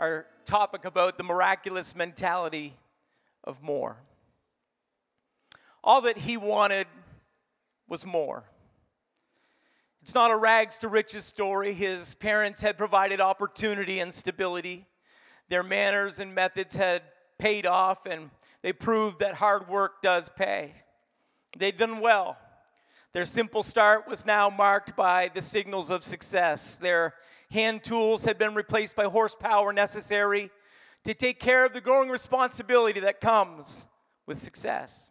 our topic about the miraculous mentality of more. All that he wanted was more. It's not a rags to riches story. His parents had provided opportunity and stability. Their manners and methods had paid off, and they proved that hard work does pay. They'd done well. Their simple start was now marked by the signals of success. Their hand tools had been replaced by horsepower necessary to take care of the growing responsibility that comes with success.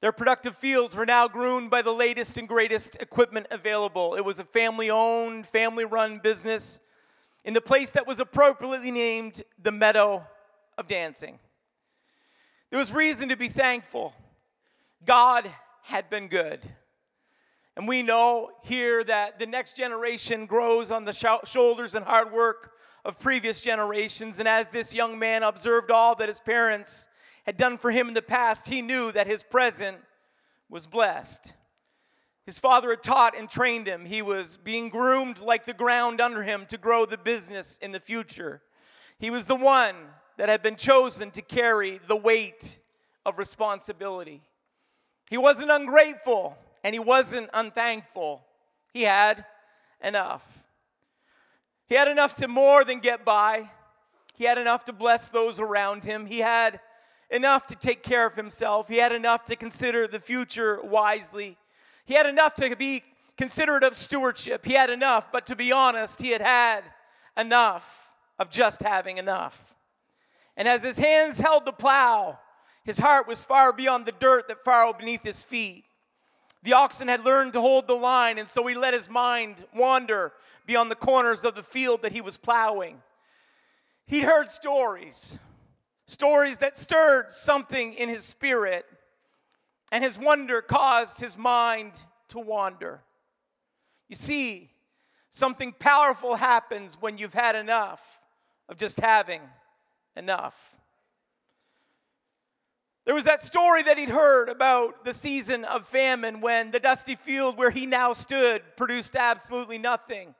Their productive fields were now groomed by the latest and greatest equipment available. It was a family owned, family run business in the place that was appropriately named the Meadow of Dancing. There was reason to be thankful. God had been good. And we know here that the next generation grows on the sh- shoulders and hard work of previous generations. And as this young man observed all that his parents had done for him in the past, he knew that his present was blessed. His father had taught and trained him. He was being groomed like the ground under him to grow the business in the future. He was the one that had been chosen to carry the weight of responsibility. He wasn't ungrateful and he wasn't unthankful. He had enough. He had enough to more than get by. He had enough to bless those around him. He had enough to take care of himself. He had enough to consider the future wisely. He had enough to be considerate of stewardship. He had enough, but to be honest, he had had enough of just having enough. And as his hands held the plow, his heart was far beyond the dirt that furrowed beneath his feet. The oxen had learned to hold the line, and so he let his mind wander beyond the corners of the field that he was plowing. He'd heard stories, stories that stirred something in his spirit, and his wonder caused his mind to wander. You see, something powerful happens when you've had enough of just having enough. There was that story that he'd heard about the season of famine when the dusty field where he now stood produced absolutely nothing.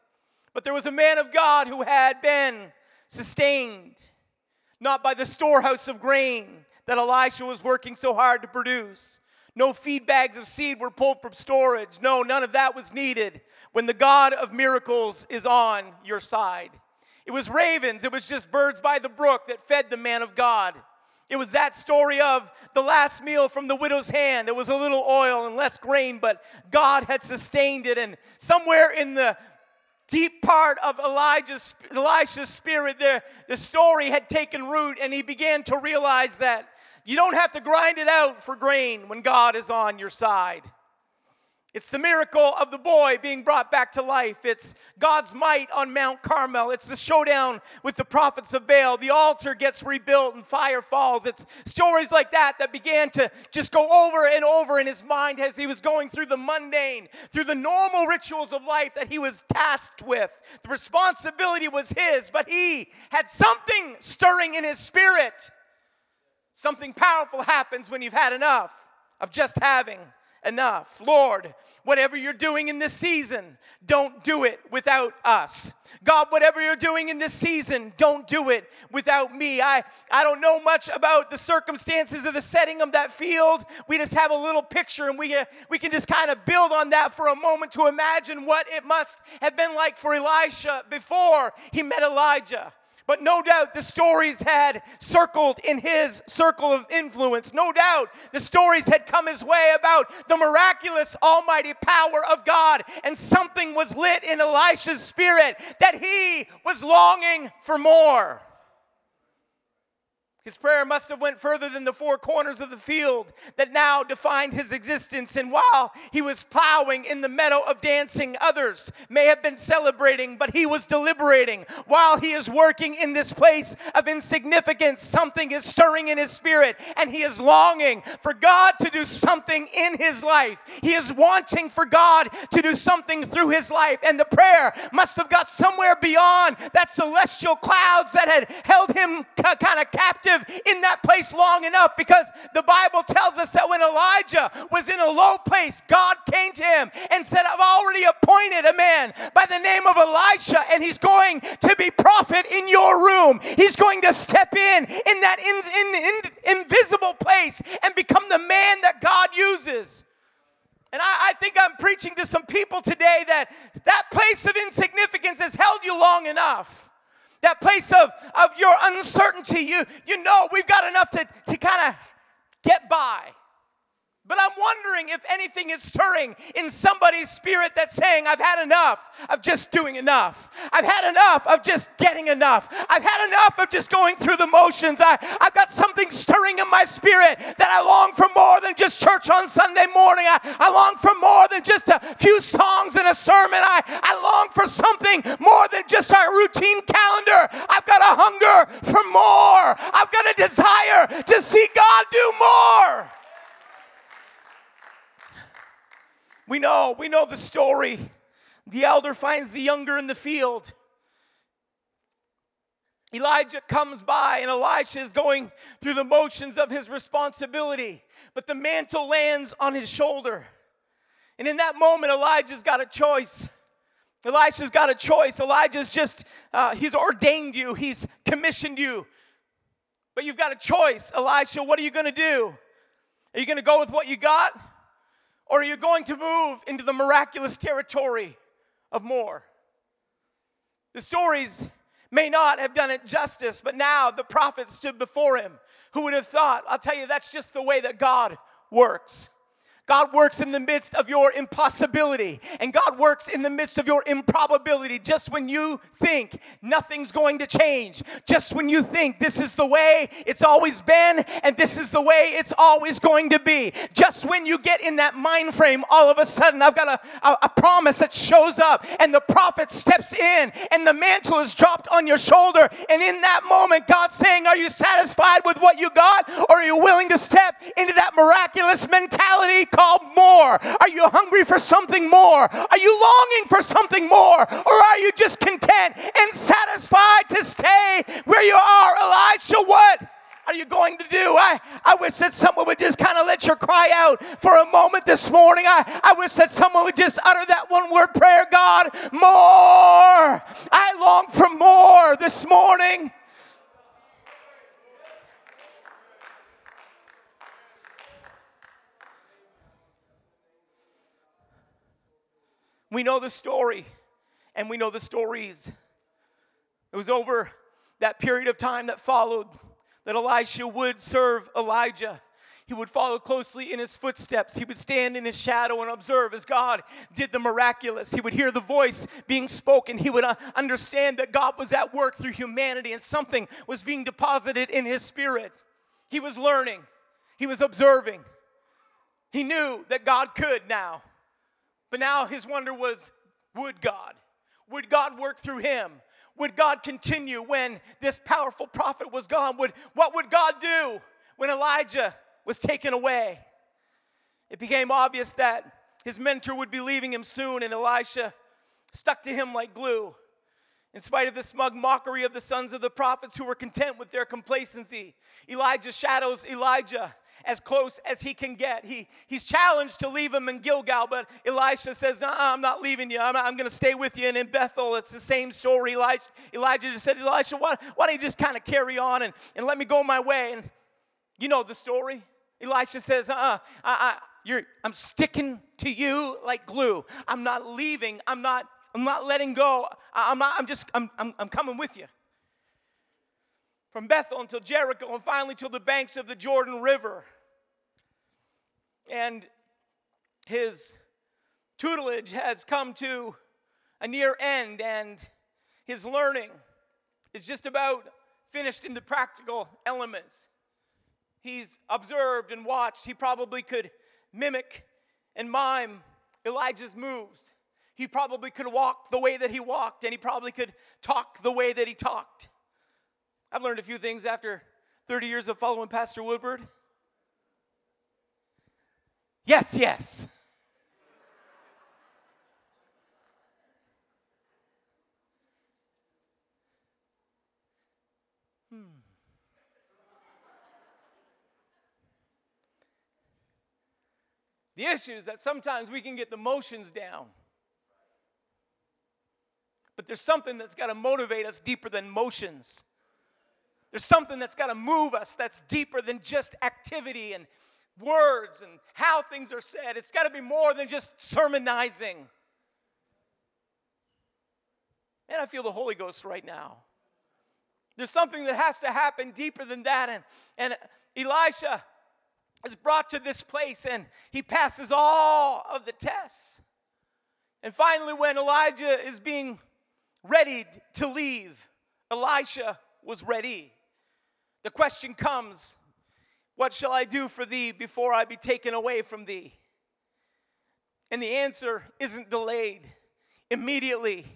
But there was a man of God who had been sustained, not by the storehouse of grain that Elisha was working so hard to produce. No feed bags of seed were pulled from storage. No, none of that was needed when the God of miracles is on your side. It was ravens, it was just birds by the brook that fed the man of God. It was that story of the last meal from the widow's hand. It was a little oil and less grain, but God had sustained it. And somewhere in the deep part of Elijah's, Elisha's spirit, there, the story had taken root, and he began to realize that you don't have to grind it out for grain when God is on your side. It's the miracle of the boy being brought back to life. It's God's might on Mount Carmel. It's the showdown with the prophets of Baal. The altar gets rebuilt and fire falls. It's stories like that that began to just go over and over in his mind as he was going through the mundane, through the normal rituals of life that he was tasked with. The responsibility was his, but he had something stirring in his spirit. Something powerful happens when you've had enough of just having enough. Lord, whatever you're doing in this season, don't do it without us. God, whatever you're doing in this season, don't do it without me. I, I don't know much about the circumstances of the setting of that field. We just have a little picture and we, uh, we can just kind of build on that for a moment to imagine what it must have been like for Elisha before he met Elijah. But no doubt the stories had circled in his circle of influence. No doubt the stories had come his way about the miraculous, almighty power of God. And something was lit in Elisha's spirit that he was longing for more. His prayer must have went further than the four corners of the field that now defined his existence. And while he was plowing in the meadow of dancing, others may have been celebrating, but he was deliberating. While he is working in this place of insignificance, something is stirring in his spirit, and he is longing for God to do something in his life. He is wanting for God to do something through his life. And the prayer must have got somewhere beyond that celestial clouds that had held him uh, kind of captive live in that place long enough because the Bible tells us that when Elijah was in a low place, God came to him and said, I've already appointed a man by the name of Elisha, and he's going to be prophet in your room. He's going to step in in that in, in, in, invisible place and become the man that God uses. And I, I, think I'm preaching to some people today that that place of insignificance has held you long enough. That place of, of your uncertainty, you, you know we've got enough to, to kind of get by. But I'm wondering if anything is stirring in somebody's spirit that's saying, I've had enough of just doing enough. I've had enough of just getting enough. I've had enough of just going through the motions. I, I've got something stirring in my spirit that I long for more than just church on Sunday morning. I, I long for more than just a few songs and a sermon. I, I long for something more than just our routine calendar. I've got a hunger for more. I've got a desire to see God do more. We know, we know the story. The elder finds the younger in the field. Elijah comes by, and Elisha is going through the motions of his responsibility, but the mantle lands on his shoulder. And in that moment, Elijah's got a choice. Elisha's got a choice. Elijah's just, uh, he's ordained you, he's commissioned you. But you've got a choice. Elisha, what are you going to do? Are you going to go with what you got? Or are you going to move into the miraculous territory of more? The stories may not have done it justice, but now the prophet stood before him. Who would have thought? I'll tell you, that's just the way that God works. God works in the midst of your impossibility, and God works in the midst of your improbability. Just when you think nothing's going to change, just when you think this is the way it's always been, and this is the way it's always going to be, just when you get in that mind frame, all of a sudden I've got a, a, a promise that shows up, and the prophet steps in, and the mantle is dropped on your shoulder, and in that moment, God's saying, Are you satisfied with what you got, or are you willing to step into that miraculous mentality? Called more? Are you hungry for something more? Are you longing for something more? Or are you just content and satisfied to stay where you are? Elisha, what? are you going to do? I, I wish that someone would just kind of let your cry out for a moment this morning. I, I wish that someone would just utter that one word prayer God, more. I long for more this morning. We know the story, and we know the stories. It was over that period of time that followed that Elisha would serve Elijah. He would follow closely in his footsteps. He would stand in his shadow and observe as God did the miraculous. He would hear the voice being spoken. He would uh, understand that God was at work through humanity and something was being deposited in his spirit. He was learning, he was observing. He knew that God could now. But now his wonder was would God? Would God work through him? Would God continue when this powerful prophet was gone? Would, what would God do when Elijah was taken away? It became obvious that his mentor would be leaving him soon, and Elisha stuck to him like glue. In spite of the smug mockery of the sons of the prophets who were content with their complacency, Elijah shadows Elijah as close as he can get. He, he's challenged to leave him in Gilgal, but Elisha says, I'm not leaving you. I'm, I'm going to stay with you. And in Bethel, it's the same story. Elijah, Elijah just said, Elisha, why, why don't you just kind of carry on and, and let me go my way? And you know the story. Elisha says, uh-uh, I, I, I'm sticking to you like glue. I'm not leaving. I'm not, I'm not letting go. I, I'm not, I'm just, I'm, I'm, I'm coming with you from Bethel until Jericho, and finally to the banks of the Jordan River and his tutelage has come to a near end, and his learning is just about finished in the practical elements. He's observed and watched. He probably could mimic and mime Elijah's moves. He probably could walk the way that he walked, and he probably could talk the way that he talked. I've learned a few things after 30 years of following Pastor Woodward. Yes, yes. Hmm. The issue is that sometimes we can get the motions down. But there's something that's got to motivate us deeper than motions. There's something that's got to move us that's deeper than just activity and words and how things are said. It's got to be more than just sermonizing. And I feel the Holy Ghost right now. There's something that has to happen deeper than that. And, and Elisha is brought to this place and he passes all of the tests. And finally, when Elijah is being ready to leave, Elisha was ready. The question comes What shall I do for thee before I be taken away from thee? And the answer isn't delayed. Immediately,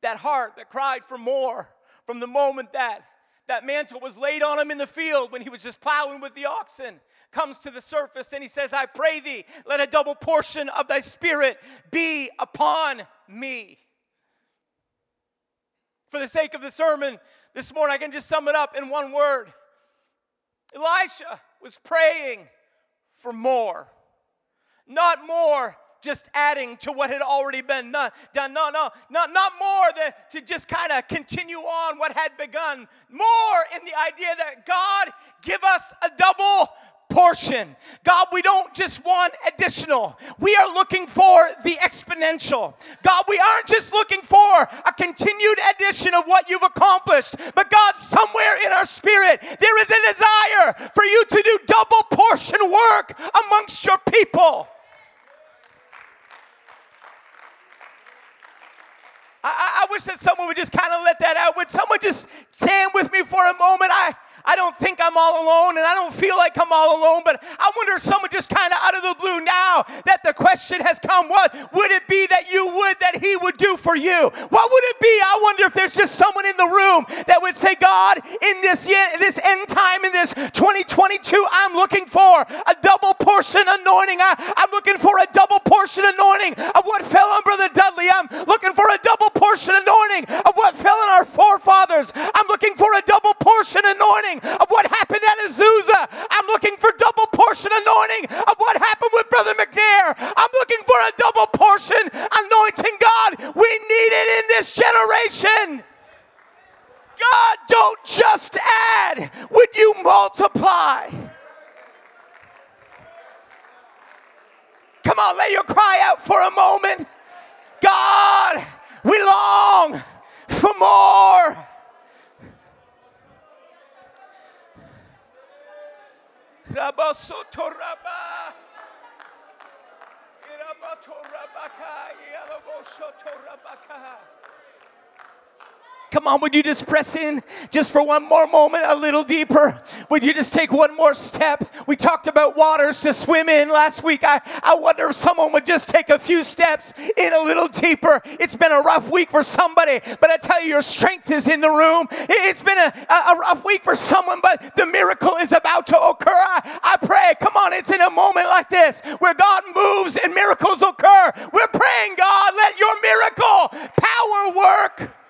that heart that cried for more from the moment that that mantle was laid on him in the field when he was just plowing with the oxen comes to the surface and he says, I pray thee, let a double portion of thy spirit be upon me. For the sake of the sermon this morning, I can just sum it up in one word Elisha was praying for more. Not more just adding to what had already been done. done. No, no, not, not more than to just kind of continue on what had begun. More in the idea that God give us a double portion. God, we don't just want additional. We are looking for the exponential. God, we aren't just looking for a continued addition of what you've accomplished, but God, somewhere in our spirit, there is a desire for you to do double portion work amongst your people. I, I, wish that someone would just kind of let that out. Would someone just stand with me for a moment? I, I don't think I'm all alone and I don't feel like I'm all alone, but I wonder if someone just kind of out of the blue now that the question has come, what would it be that you would that he would do for you? What would it be? I wonder if there's just someone in the room that would say, God, in this, this end time, in this 2022, I'm looking for a double portion anointing. I, I'm looking for a double portion anointing of what fell on Brother Dudley. I'm looking for a double portion anointing of what fell on our forefathers. I'm looking for a double portion anointing anointing of what happened at Azusa. I'm looking for double portion anointing of what happened with Brother McNair. I'm looking for a double portion anointing, God. We need it in this generation. God, don't just add, would you multiply? Come on, let your cry out for a moment. God, we long for more. Come on, would you just press in just for one more moment, a little deeper? Would you just take one more step? We talked about waters to swim in last week. I, I wonder if someone would just take a few steps in a little deeper. It's been a rough week for somebody, but I tell you, your strength is in the room. It's been a, a, rough week for someone, but the miracle is about to occur. I, I pray, come on, it's in a moment like this where God moves and miracles occur. We're praying, God, let your miracle power work.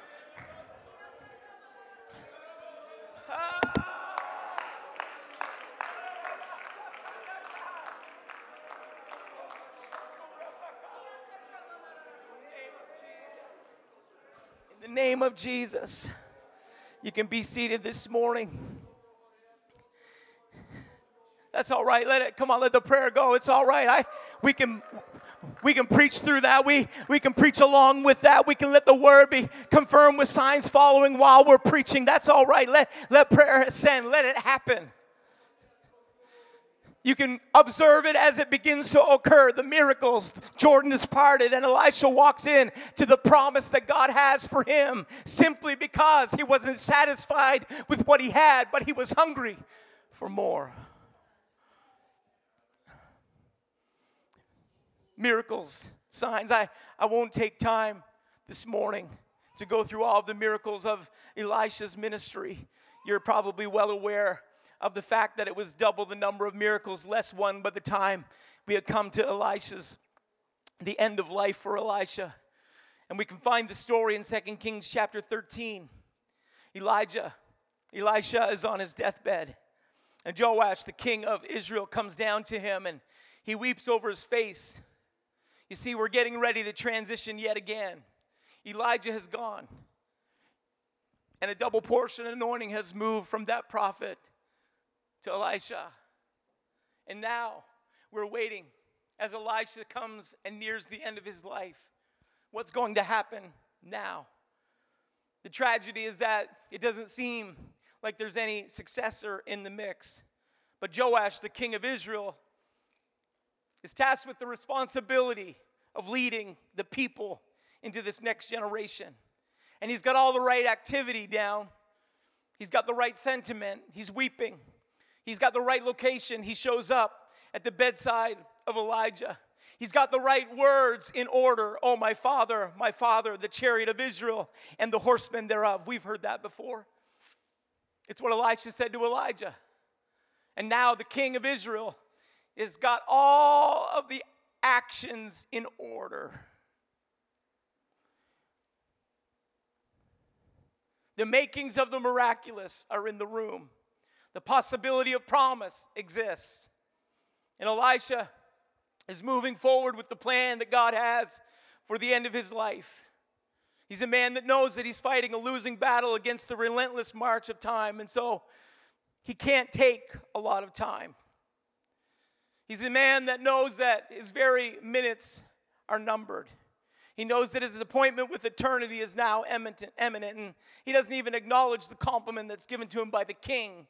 Name of Jesus. You can be seated this morning. That's all right. Let it come on, let the prayer go. It's all right. I we can we can preach through that. We we can preach along with that. We can let the word be confirmed with signs following while we're preaching. That's all right. Let let prayer ascend. Let it happen. You can observe it as it begins to occur. The miracles, Jordan is parted, and Elisha walks in to the promise that God has for him simply because he wasn't satisfied with what he had, but he was hungry for more. Miracles, signs. I, I won't take time this morning to go through all of the miracles of Elisha's ministry. You're probably well aware of the fact that it was double the number of miracles, less one by the time we had come to Elisha's, the end of life for Elisha. And we can find the story in 2 Kings chapter 13. Elijah, Elisha is on his deathbed. And Joash, the king of Israel, comes down to him and He weeps over his face. You see, we're getting ready to transition yet again. Elijah has gone, and a double portion anointing has moved from that prophet to Elisha. And now we're waiting as Elisha comes and nears the end of his life. What's going to happen now? The tragedy is that it doesn't seem like there's any successor in the mix. But Joash, the king of Israel, is tasked with the responsibility of leading the people into this next generation. And he's got all the right activity down. He's got the right sentiment. He's weeping. He's got the right location. He shows up at the bedside of Elijah. He's got the right words in order. Oh, my father, my father, the chariot of Israel and the horsemen thereof. We've heard that before. It's what Elisha said to Elijah. And now the king of Israel has got all of the actions in order. The makings of the miraculous are in the room. The possibility of promise exists. And Elisha is moving forward with the plan that God has for the end of his life. He's a man that knows that he's fighting a losing battle against the relentless march of time, and so he can't take a lot of time. He's a man that knows that his very minutes are numbered. He knows that his appointment with eternity is now eminent, and he doesn't even acknowledge the compliment that's given to him by the king.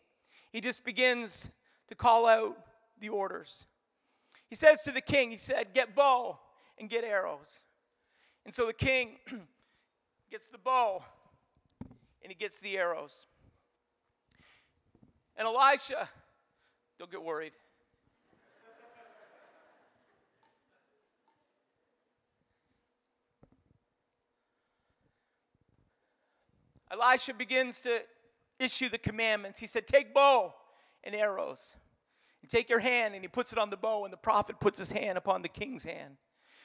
He just begins to call out the orders. He says to the king, he said, Get bow and get arrows. And so the king gets the bow and he gets the arrows. And Elisha, don't get worried. Elisha begins to issue the commandments. He said, Take bow and arrows. You take your hand and he puts it on the bow, and the prophet puts his hand upon the king's hand.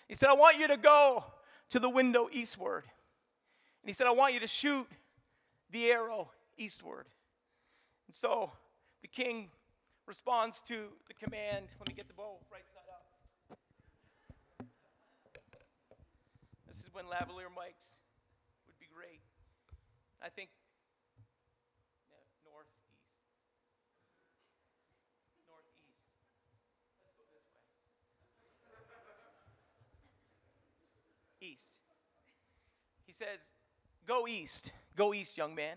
He said, I want you to go to the window eastward. And he said, I want you to shoot the arrow eastward. And so the king responds to the command. Let me get the bow right side up. This is when lavalier mics would be great. I think east. He says, Go east. Go east, young man.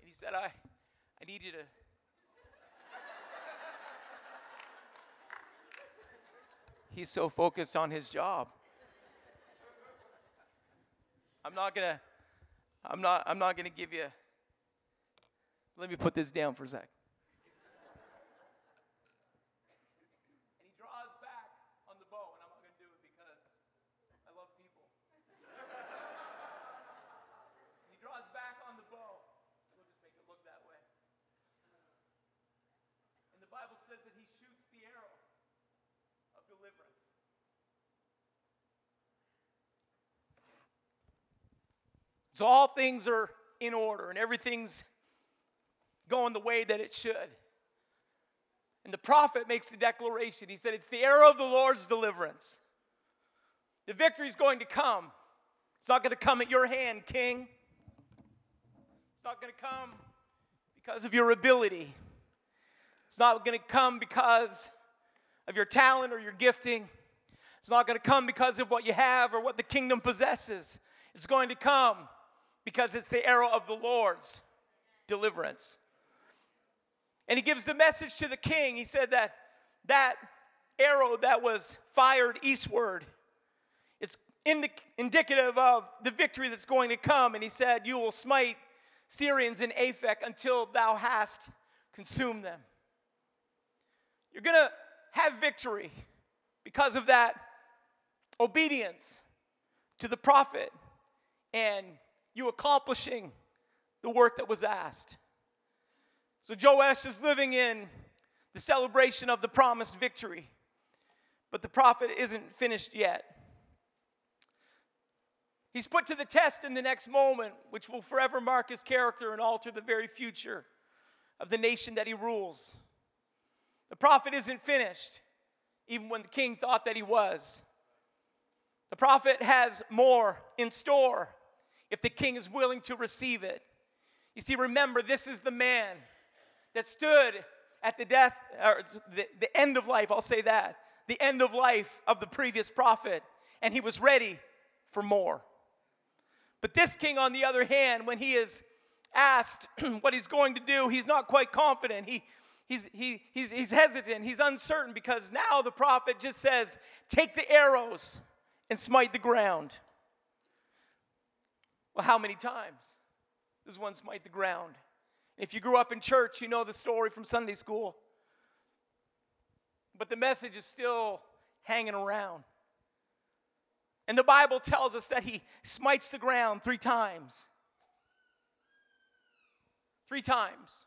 And he said, I, I need you to. He's so focused on his job. I'm not gonna, I'm not, I'm not gonna give you. Let me put this down for a sec. So all things are in order and everything's going the way that it should. And the prophet makes the declaration. He said, It's the arrow of the Lord's deliverance. The victory is going to come. It's not going to come at your hand, king. It's not going to come because of your ability. It's not going to come because of your talent or your gifting. It's not going to come because of what you have or what the kingdom possesses. It's going to come because it's the arrow of the Lord's deliverance. And he gives the message to the king. He said that that arrow that was fired eastward, it's indicative of the victory that's going to come. And he said, You will smite Syrians in Aphek until thou hast consumed them. You're going to have victory because of that obedience to the prophet and you accomplishing the work that was asked. So Joash is living in the celebration of the promised victory, but the prophet isn't finished yet. He's put to the test in the next moment, which will forever mark his character and alter the very future of the nation that he rules. The prophet isn't finished, even when the king thought that he was. The prophet has more in store if the king is willing to receive it. You see, remember, this is the man that stood at the death, or the, the end of life, I'll say that, the end of life of the previous prophet, and he was ready for more. But this king, on the other hand, when he is asked what he's going to do, he's not quite confident. He, he's, he, he's, he's hesitant, he's uncertain because now the prophet just says, Take the arrows and smite the ground. Well, how many times does one smite the ground? If you grew up in church, you know the story from Sunday school. But the message is still hanging around. And the Bible tells us that he smites the ground three times. Three times.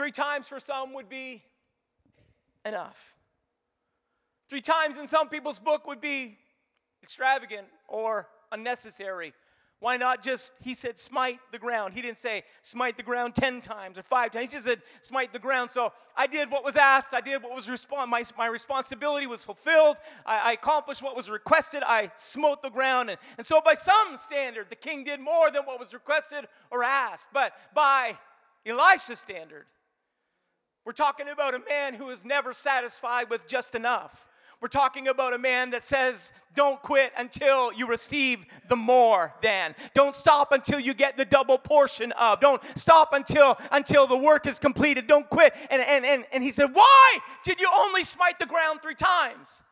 Three times for some would be enough. Three times in some people's book would be extravagant or unnecessary why not just, he said, smite the ground. He didn't say smite the ground 10 times or five times. He just said smite the ground. So I did what was asked. I did what was. My, my responsibility was fulfilled. I, I accomplished what was requested. I smote the ground. And, and so by some standard, the king did more than what was requested or asked. But by Elisha's standard, we're talking about a man who is never satisfied with just enough. We're talking about a man that says, don't quit until you receive the more than. Don't stop until you get the double portion of. Don't stop until until the work is completed. Don't quit. And and and, and he said, Why did you only smite the ground three times?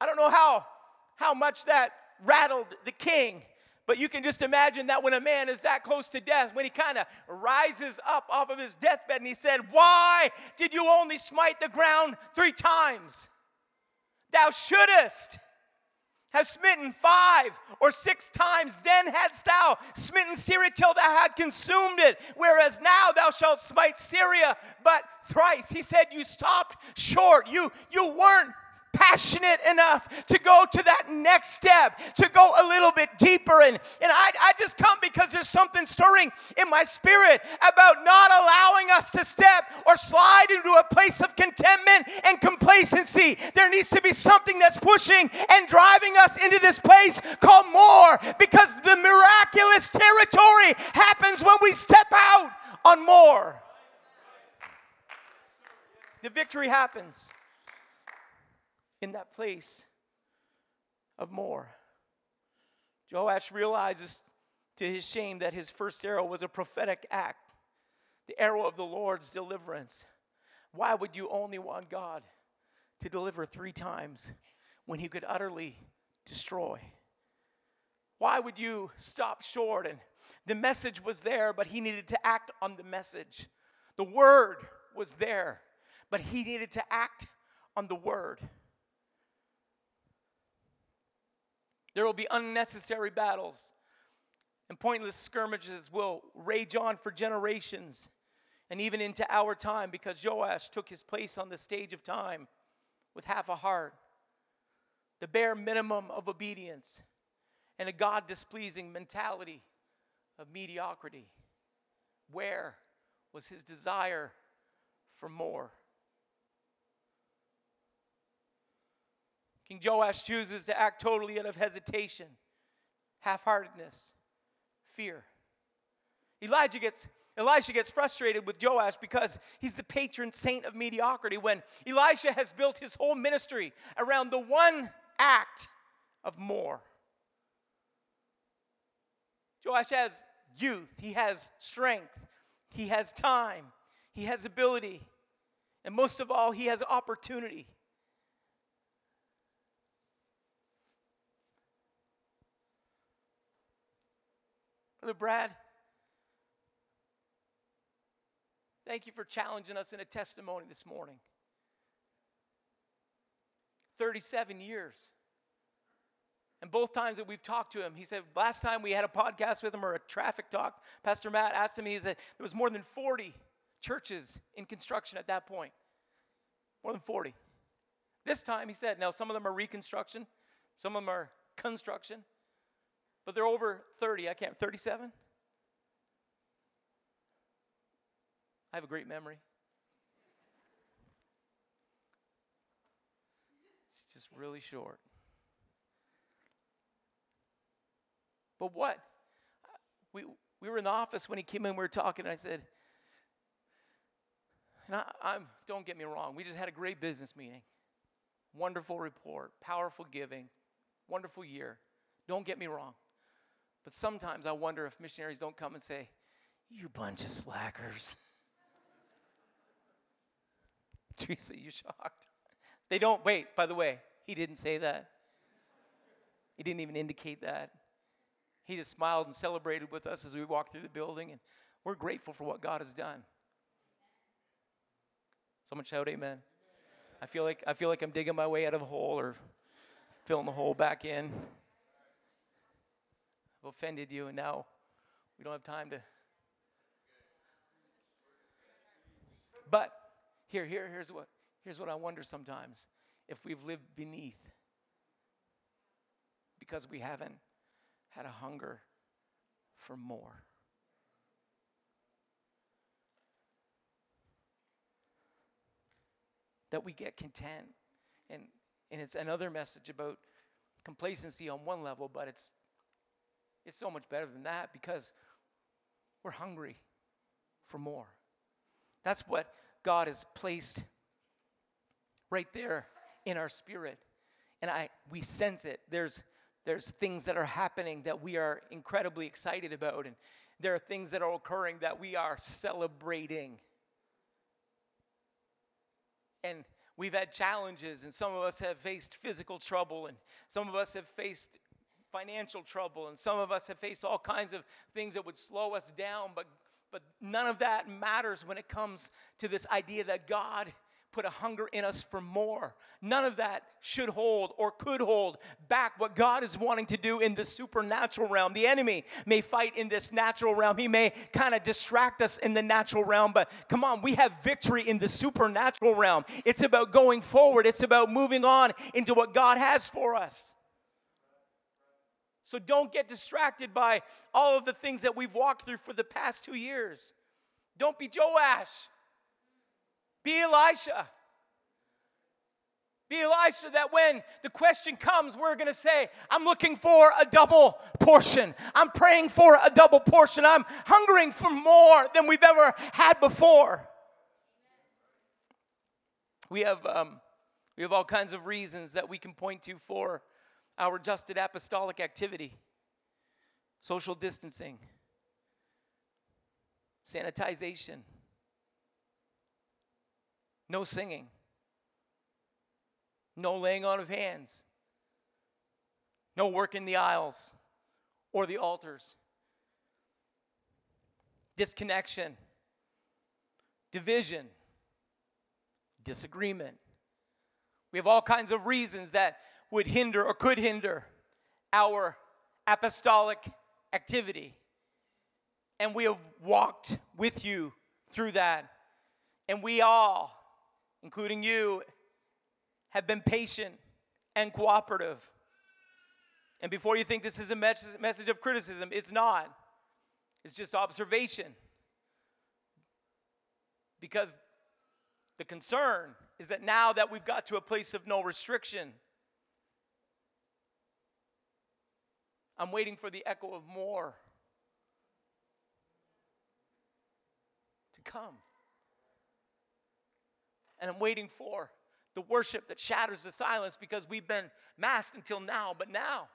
I don't know how how much that rattled the king. But you can just imagine that when a man is that close to death, when he kind of rises up off of his deathbed and he said, Why did you only smite the ground three times? Thou shouldest have smitten five or six times, then hadst thou smitten Syria till thou had consumed it. Whereas now thou shalt smite Syria but thrice. He said, You stopped short. You, you weren't passionate enough to go to that next step, to go a little bit deeper. And, and I, I just come because there's something stirring in my spirit about not allowing us to step or slide into a place of contentment and complacency. There needs to be something that's pushing and driving us into this place called more because the miraculous territory happens when we step out on more. The victory happens in that place of more. Joash realizes to his shame that his first arrow was a prophetic act, the arrow of the Lord's deliverance. Why would you only want God to deliver three times when he could utterly destroy? Why would you stop short? And the message was there, but he needed to act on the message. The word was there, but he needed to act on the word. There will be unnecessary battles, and pointless skirmishes will rage on for generations and even into our time because Joash took his place on the stage of time with half a heart, the bare minimum of obedience, and a God displeasing mentality of mediocrity. Where was his desire for more? King Joash chooses to act totally out of hesitation, half heartedness, fear. Elijah gets Elisha gets frustrated with Joash because he's the patron saint of mediocrity when Elisha has built his whole ministry around the one act of more. Joash has youth, he has strength, he has time, he has ability, and most of all, he has opportunity. Brad, thank you for challenging us in a testimony this morning. 37 years. And both times that we've talked to him, he said, last time we had a podcast with him or a traffic talk, Pastor Matt asked him, he said, there was more than 40 churches in construction at that point. More than 40. This time, he said, now some of them are reconstruction, some of them are construction but they're over 30. I can't, 37? I have a great memory. It's just really short. But what? We, we were in the office when he came in, we were talking, and I said, and I, I'm, don't get me wrong, we just had a great business meeting. Wonderful report, powerful giving, wonderful year. Don't get me wrong. But sometimes I wonder if missionaries don't come and say, You bunch of slackers. Teresa, you shocked? They don't, wait, by the way, he didn't say that. He didn't even indicate that. He just smiled and celebrated with us as we walked through the building, and we're grateful for what God has done. Someone shout amen. I feel like I feel like I'm digging my way out of a hole or filling the hole back in. Offended you, and now we don't have time to. But here, here, here's what here's what I wonder sometimes if we've lived beneath because we haven't had a hunger for more. That we get content. And, and it's another message about complacency on one level, but it's, it's so much better than that because we're hungry for more. That's what God has placed right there in our spirit. And I we sense it. There's there's things that are happening that we are incredibly excited about and there are things that are occurring that we are celebrating. And we've had challenges and some of us have faced physical trouble and some of us have faced financial trouble and some of us have faced all kinds of things that would slow us down but but none of that matters when it comes to this idea that God put a hunger in us for more. None of that should hold or could hold back what God is wanting to do in the supernatural realm. The enemy may fight in this natural realm, he may kind of distract us in the natural realm, but come on, we have victory in the supernatural realm. It's about going forward, it's about moving on into what God has for us. So don't get distracted by all of the things that we've walked through for the past two years. Don't be Joash. Be Elisha. Be Elisha that when the question comes, we're going to say, I'm looking for a double portion. I'm praying for a double portion. I'm hungering for more than we've ever had before. We have, um, we have all kinds of reasons that we can point to for our adjusted apostolic activity social distancing, sanitization no singing. No laying on of hands. No work in the aisles or the altars. Disconnection. Division. Disagreement. We have all kinds of reasons that would hinder or could hinder our apostolic activity. And we have walked with you through that. And we all including you, have been patient and cooperative. And before you think this is a message of criticism, it's not. It's just observation. Because the concern is that now that we've got to a place of no restriction, I'm waiting for the echo of more to come and I'm waiting for the worship that shatters the silence because we've been masked until now, but now.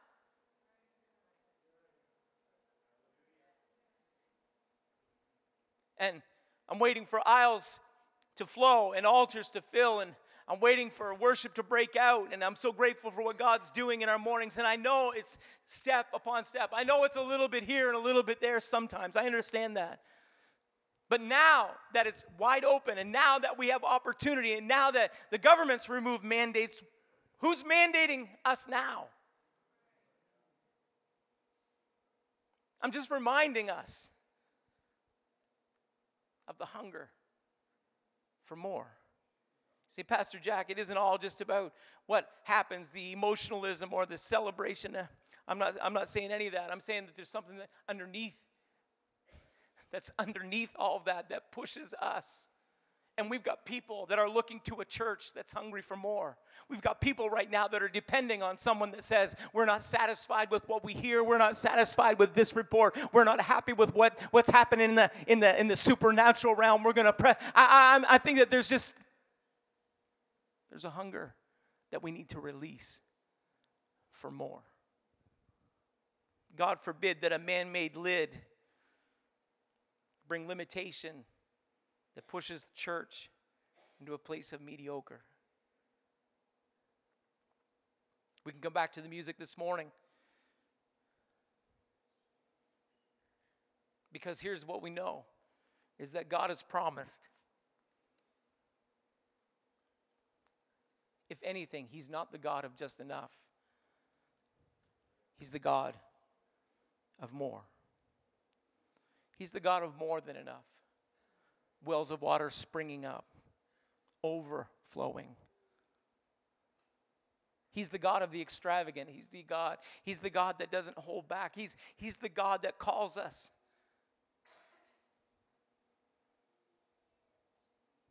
And I'm waiting for aisles to flow and altars to fill and I'm waiting for worship to break out, and I'm so grateful for what God's doing in our mornings. And I know it's step upon step. I know it's a little bit here and a little bit there sometimes. I understand that. But now that it's wide open, and now that we have opportunity, and now that the government's removed mandates, who's mandating us now? I'm just reminding us of the hunger for more. See, Pastor Jack, it isn't all just about what happens, the emotionalism or the celebration. Uh, I'm not, I'm not saying any of that. I'm saying that there's something that underneath that's underneath all of that that pushes us. And we've got people that are looking to a church that's hungry for more. We've got people right now that are depending on someone that says, We're not satisfied with what we hear. We're not satisfied with this report. We're not happy with what, what's happening in the, in, the, in the supernatural realm. We're going to pray. I, I, I think that there's just, there's a hunger that we need to release for more. God forbid that a man made lid bring limitation that pushes the church into a place of mediocre. We can come back to the music this morning. Because here's what we know is that God has promised. If anything, He's not the God of just enough, He's the God of more. He's the God of more than enough. Wells of water springing up, overflowing. He's the God of the extravagant. He's the God. He's the God that doesn't hold back. He's, he's the God that calls us.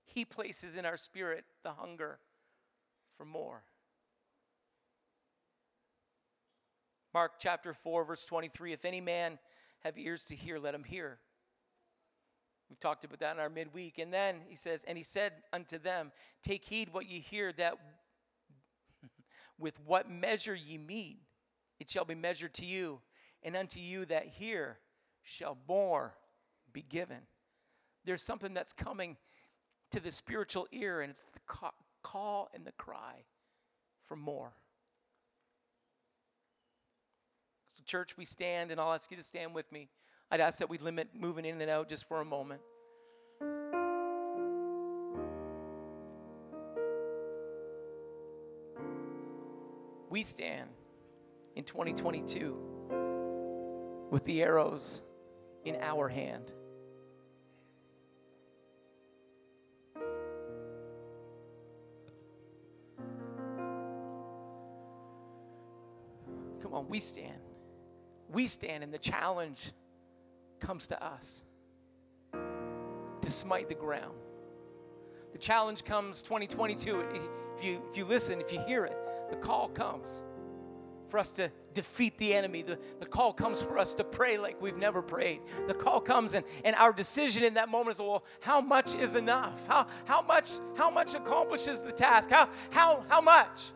He places in our spirit the hunger for more. Mark chapter 4, verse 23 If any man have ears to hear, let him hear. We've talked about that in our midweek. And then he says, And he said unto them, Take heed what ye hear, that with what measure ye meet, it shall be measured to you, and unto you that hear shall more be given. There's something that's coming to the spiritual ear, and it's the call and the cry for more. So, church, we stand, and I'll ask you to stand with me. I'd ask that we limit moving in and out just for a moment. We stand in 2022 with the arrows in our hand. Come on, we stand we stand in the challenge comes to us to smite the ground. The challenge comes 2022. If you, if you listen, if you hear it, the call comes for us to defeat the enemy. The, the call comes for us to pray like we've never prayed. The call comes and, and our decision in that moment is, well, how much is enough? How, how much how much accomplishes the task? How how how much?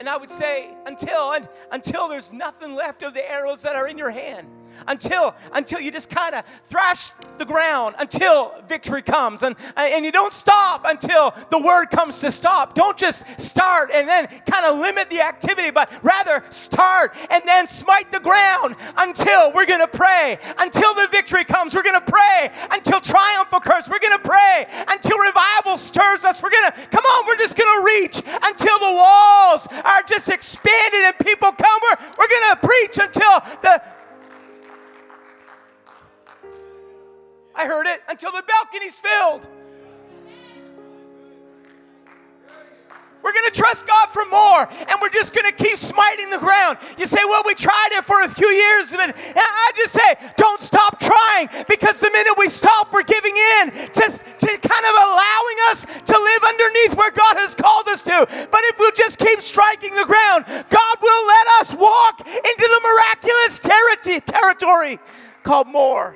And I would say, until and until there's nothing left of the arrows that are in your hand until until you just kind of thrash the ground until victory comes. And and you don't stop until the word comes to stop. Don't just start and then kind of limit the activity but rather start and then smite the ground until we're going to pray. Until the victory comes we're going to pray. Until triumph occurs we're going to pray. Until revival stirs us we're going to come on we're just going to reach until the walls are just expanded and people come. We're, we're going to preach until the I heard it until the balcony's filled. We're going to trust God for more, and we're just going to keep smiting the ground. You say, Well, we tried it for a few years, but I just say, Don't stop trying because the minute we stop, we're giving in to, to kind of allowing us to live underneath where God has called us to. But if we'll just keep striking the ground, God will let us walk into the miraculous ter- territory called more.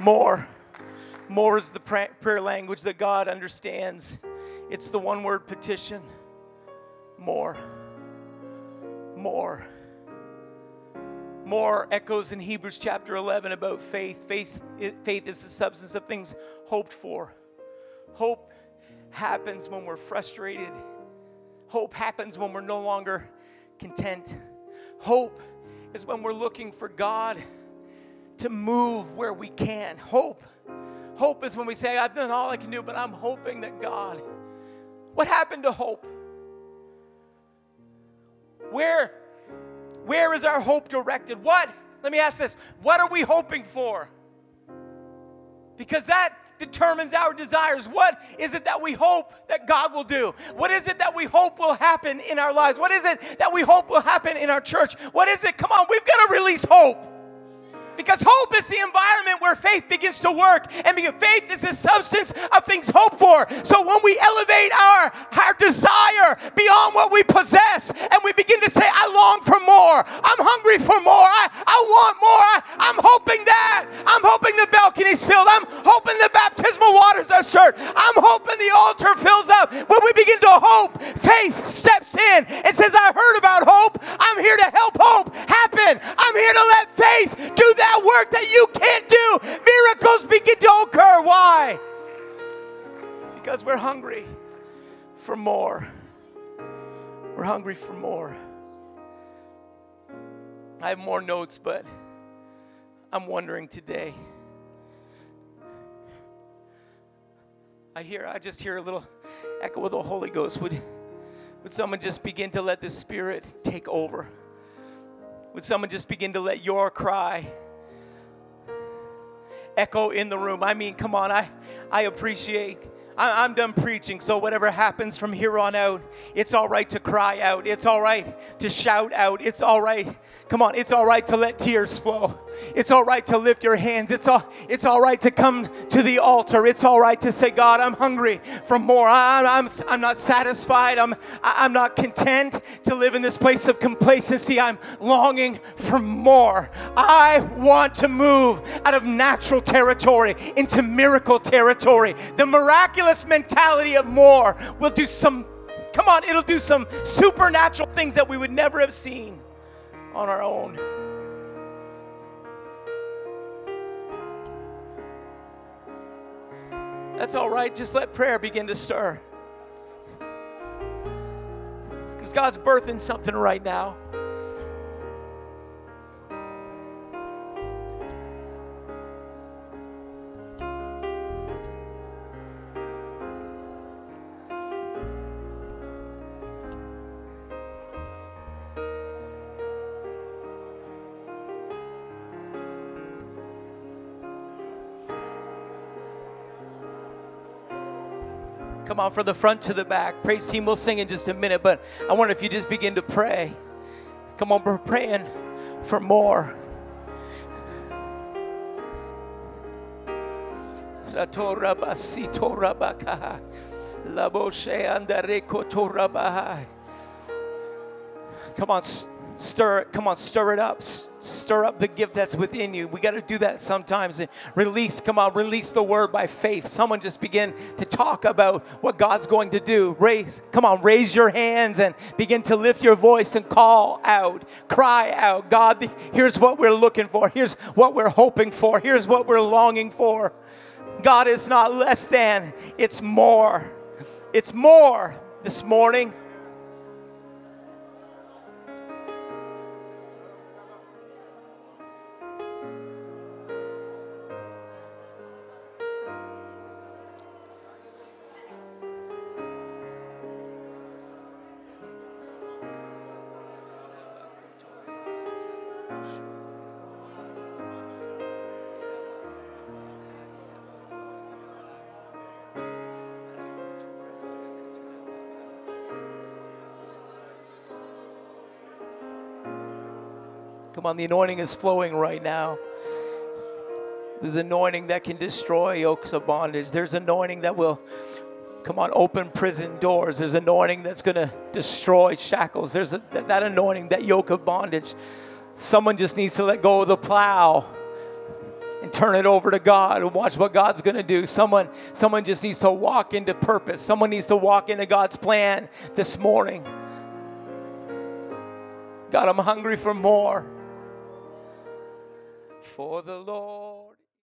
More. More is the prayer language that God understands. It's the one word petition. More. More. More echoes in Hebrews chapter 11 about faith. Faith, faith is the substance of things hoped for. Hope happens when we're frustrated. Hope happens when we're no longer content. Hope is when we're looking for God to move where we can. Hope. Hope is when we say, I've done all I can do, but I'm hoping that God. What happened to hope? Where, where is our hope directed? What, let me ask this, what are we hoping for? Because that determines our desires. What is it that we hope that God will do? What is it that we hope will happen in our lives? What is it that we hope will happen in our church? What is it? Come on, we've got to release hope. Because hope is the environment where faith begins to work. And faith is the substance of things hoped for. So when we elevate our, our desire beyond what we possess and we begin to say, I long for more, I'm hungry for more, I, I want more, I, am hoping that, I'm hoping the balcony's filled, I'm hoping the baptismal waters are stirred, I'm hoping the altar fills up. When we begin to hope, faith steps in and says, I heard about hope, I'm here to help hope happen, I'm here to let faith do that that work that you can't do, miracles begin to occur. Why? Because we're hungry for more. We're hungry for more. I have more notes, but I'm wondering today. I hear, I just hear a little echo of the Holy Ghost. Would, would someone just begin to let the Spirit take over? Would someone just begin to let your cry echo in the room. I mean, come on, I, I appreciate I, am done preaching, so whatever happens from here on out, it's all right to cry out. It's all right to shout out. It's all right. Come on, it's all right to let tears flow. It's all right to lift your hands. It's all, it's all right to come to the altar. It's all right to say, God, I'm hungry for more. I, I'm, I'm not satisfied. I'm, I'm not content to live in this place of complacency. I'm longing for more. I want to move out of natural territory into miracle territory. The miraculous mentality of more will do some, come on, it'll do some supernatural things that we would never have seen on our own. That's all right. Just let prayer begin to stir. Because God's birthing something right now. Come on, from the front to the back. Praise team, we'll sing in just a minute, but I wonder if you just begin to pray. Come on, we're praying for more. Come on, Stir it. Come on, stir it up. Stir up the gift that's within you. We got to do that sometimes. Release, come on, release the word by faith. Someone just begin to talk about what God's going to do. Raise, come on, raise your hands and begin to lift your voice and call out, cry out. God, here's what we're looking for. Here's what we're hoping for. Here's what we're longing for. God, it's not less than, it's more. It's more this morning. Come on, the anointing is flowing right now. There's anointing that can destroy yokes of bondage. There's anointing that will, come on, open prison doors. There's anointing that's going to destroy shackles. There's a, that anointing, that yoke of bondage. Someone just needs to let go of the plow and turn it over to God and watch what God's going to do. Someone, someone just needs to walk into purpose. Someone needs to walk into God's plan this morning. God, I'm hungry for more for the Lord